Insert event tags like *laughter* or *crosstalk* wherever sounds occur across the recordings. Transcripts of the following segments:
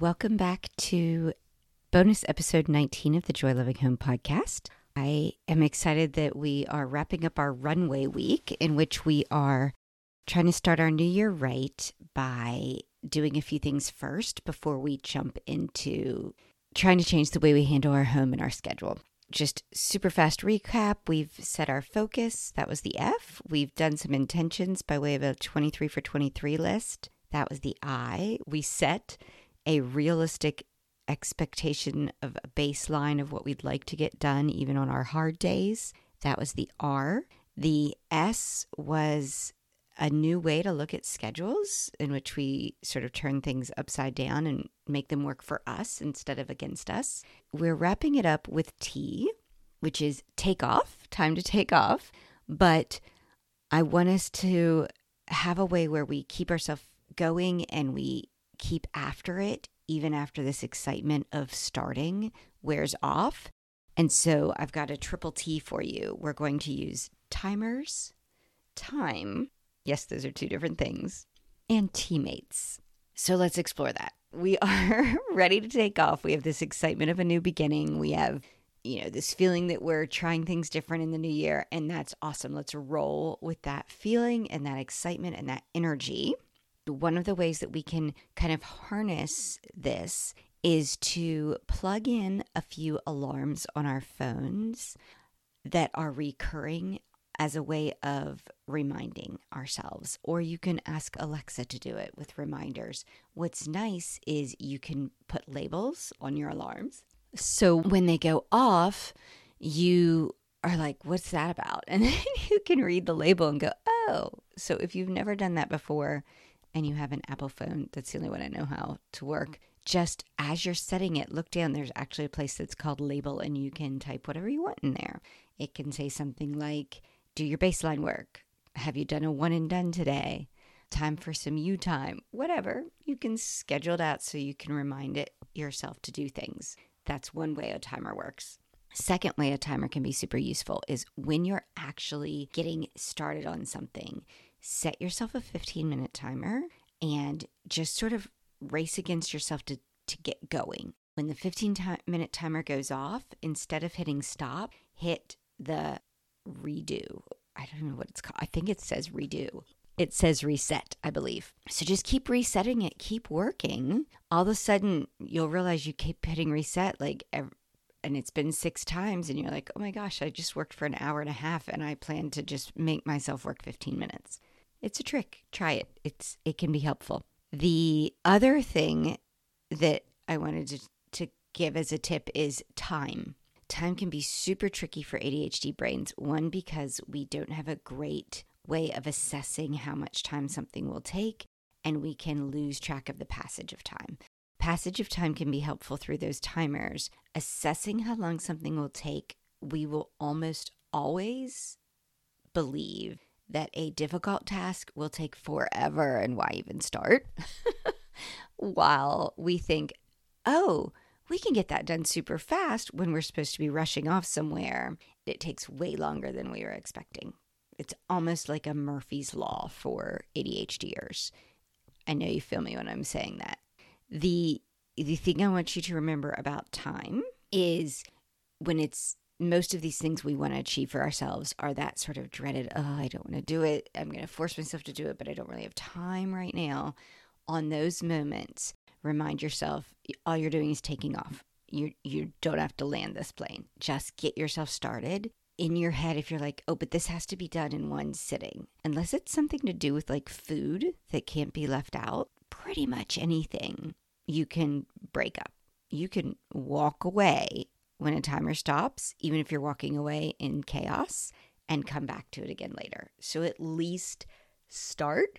Welcome back to bonus episode 19 of the Joy Loving Home podcast. I am excited that we are wrapping up our runway week in which we are trying to start our new year right by doing a few things first before we jump into trying to change the way we handle our home and our schedule. Just super fast recap. We've set our focus. That was the F. We've done some intentions by way of a 23 for 23 list. That was the I. We set a realistic expectation of a baseline of what we'd like to get done, even on our hard days. That was the R. The S was a new way to look at schedules in which we sort of turn things upside down and make them work for us instead of against us. We're wrapping it up with T, which is take off, time to take off. But I want us to have a way where we keep ourselves going and we keep after it, even after this excitement of starting wears off. And so I've got a triple T for you. We're going to use timers, time, Yes, those are two different things. And teammates. So let's explore that. *laughs* We are *laughs* ready to take off. We have this excitement of a new beginning. We have, you know, this feeling that we're trying things different in the new year. And that's awesome. Let's roll with that feeling and that excitement and that energy. One of the ways that we can kind of harness this is to plug in a few alarms on our phones that are recurring as a way of reminding ourselves, or you can ask Alexa to do it with reminders. What's nice is you can put labels on your alarms. So when they go off, you are like, what's that about? *laughs* And then you can read the label and go, oh. So if you've never done that before and you have an Apple phone, that's the only one I know how to work. Just as you're setting it, look down. There's actually a place that's called label, and you can type whatever you want in there. It can say something like, do your baseline work. Have you done a one and done today? Time for some you time, whatever. You can schedule it out so you can remind it yourself to do things. That's one way a timer works. Second way a timer can be super useful is when you're actually getting started on something, set yourself a 15 minute timer and just sort of race against yourself to, to get going. When the 15 minute timer goes off, instead of hitting stop, hit the redo. I don't know what it's called. I think it says redo. It says reset, I believe. So just keep resetting it, keep working. All of a sudden, you'll realize you keep hitting reset like and it's been six times and you're like, "Oh my gosh, I just worked for an hour and a half and I plan to just make myself work 15 minutes." It's a trick. Try it. It's it can be helpful. The other thing that I wanted to to give as a tip is time time can be super tricky for ADHD brains. One, because we don't have a great way of assessing how much time something will take, and we can lose track of the passage of time. Passage of time can be helpful through those timers. Assessing how long something will take, we will almost always believe that a difficult task will take forever and why even start? *laughs* While we think, oh, we can get that done super fast when we're supposed to be rushing off somewhere. It takes way longer than we were expecting. It's almost like a Murphy's Law for ADHDers. I know you feel me when I'm saying that. The the thing I want you to remember about time is when it's most of these things we want to achieve for ourselves are that sort of dreaded, oh, I don't want to do it. I'm going to force myself to do it, but I don't really have time right now. On those moments, remind yourself all you're doing is taking off. You you don't have to land this plane. Just get yourself started in your head if you're like, "Oh, but this has to be done in one sitting." Unless it's something to do with like food that can't be left out, pretty much anything you can break up. You can walk away when a timer stops, even if you're walking away in chaos, and come back to it again later. So at least start,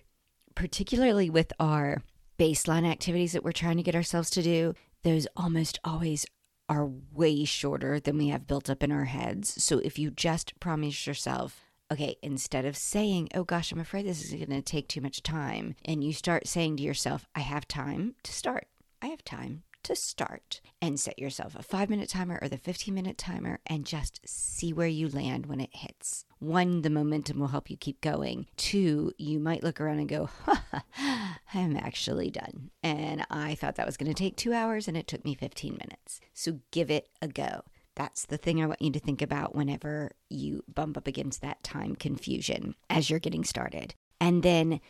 particularly with our baseline activities that we're trying to get ourselves to do, those almost always are way shorter than we have built up in our heads. So if you just promise yourself, okay, instead of saying, oh gosh, I'm afraid this is going to take too much time, and you start saying to yourself, I have time to start, I have time to start and set yourself a five minute timer or the 15 minute timer and just see where you land when it hits. One, the momentum will help you keep going. Two, you might look around and go, *laughs* I'm actually done. And I thought that was going to take two hours and it took me 15 minutes. So give it a go. That's the thing I want you to think about whenever you bump up against that time confusion as you're getting started. And then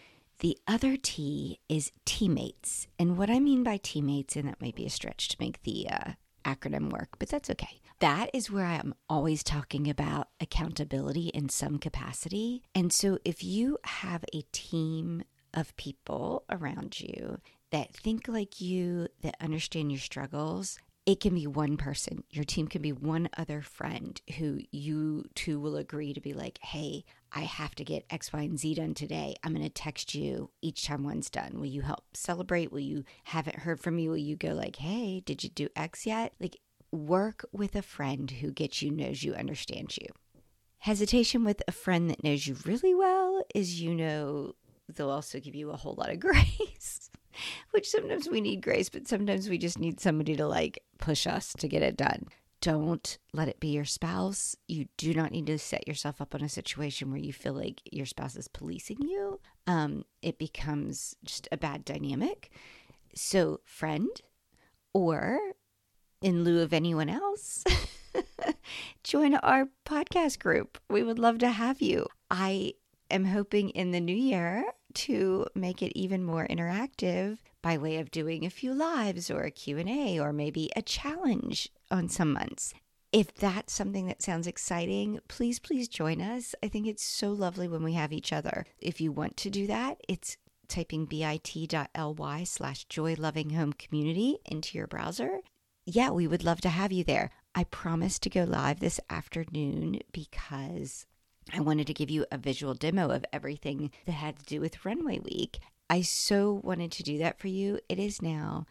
the other T is teammates. And what I mean by teammates, and that might be a stretch to make the uh, acronym work, but that's okay. That is where I'm always talking about accountability in some capacity. And so if you have a team of people around you that think like you, that understand your struggles, it can be one person. Your team can be one other friend who you two will agree to be like, hey, I have to get X, Y, and Z done today. I'm going to text you each time one's done. Will you help celebrate? Will you haven't heard from me? Will you go like, hey, did you do X yet? Like, work with a friend who gets you, knows you, understands you. Hesitation with a friend that knows you really well is you know they'll also give you a whole lot of *laughs* grace which sometimes we need grace, but sometimes we just need somebody to like push us to get it done. Don't let it be your spouse. You do not need to set yourself up in a situation where you feel like your spouse is policing you. Um, it becomes just a bad dynamic. So, friend, or in lieu of anyone else, *laughs* join our podcast group. We would love to have you. I am hoping in the new year to make it even more interactive by way of doing a few lives or a Q&A or maybe a challenge on some months. If that's something that sounds exciting, please please join us. I think it's so lovely when we have each other. If you want to do that, it's typing bit.ly slash joy loving home community into your browser. Yeah, we would love to have you there. I promise to go live this afternoon because I wanted to give you a visual demo of everything that had to do with Runway Week. I so wanted to do that for you. It is now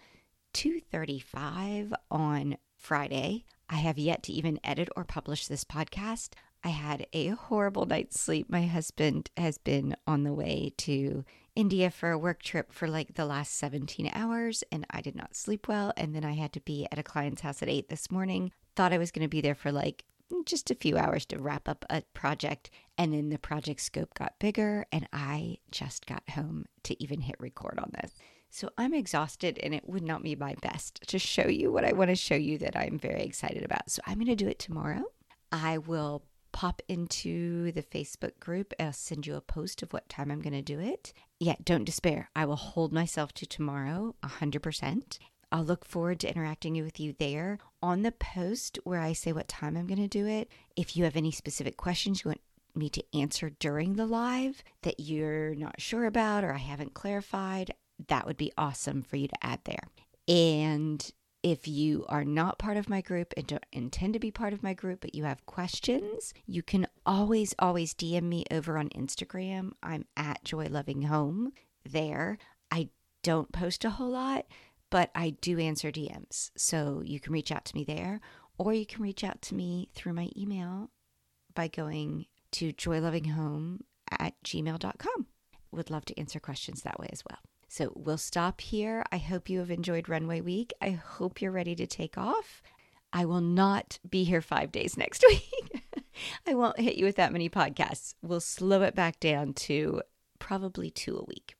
2:35 on Friday. I have yet to even edit or publish this podcast. I had a horrible night's sleep. My husband has been on the way to India for a work trip for like the last 17 hours, and I did not sleep well. And then I had to be at a client's house at 8 this morning. Thought I was going to be there for like just a few hours to wrap up a project. And then the project scope got bigger, and I just got home to even hit record on this. So I'm exhausted, and it would not be my best to show you what I want to show you that I'm very excited about. So I'm going to do it tomorrow. I will pop into the Facebook group. I'll send you a post of what time I'm going to do it. Yeah, don't despair. I will hold myself to tomorrow 100%. I'll look forward to interacting with you there. On the post where I say what time I'm going to do it, if you have any specific questions you want me to answer during the live that you're not sure about or I haven't clarified, that would be awesome for you to add there. And if you are not part of my group and don't intend to be part of my group, but you have questions, you can always, always DM me over on Instagram. I'm at Joy Loving Home there. I don't post a whole lot, but I do answer DMs. So you can reach out to me there, or you can reach out to me through my email by going to joylovinghome at gmail.com. Would love to answer questions that way as well. So we'll stop here. I hope you have enjoyed Runway Week. I hope you're ready to take off. I will not be here five days next *laughs* week. I won't hit you with that many podcasts. We'll slow it back down to probably two a week.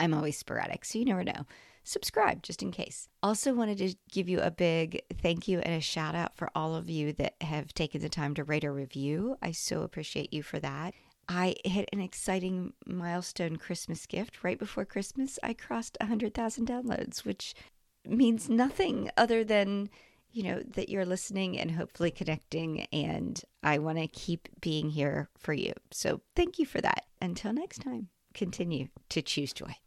I'm always sporadic, so you never know subscribe just in case. Also, wanted to give you a big thank you and a shout out for all of you that have taken the time to rate a review. I so appreciate you for that. I hit an exciting milestone Christmas gift right before Christmas. I crossed 100,000 downloads, which means nothing other than, you know, that you're listening and hopefully connecting. And I want to keep being here for you. So thank you for that. Until next time, continue to choose joy.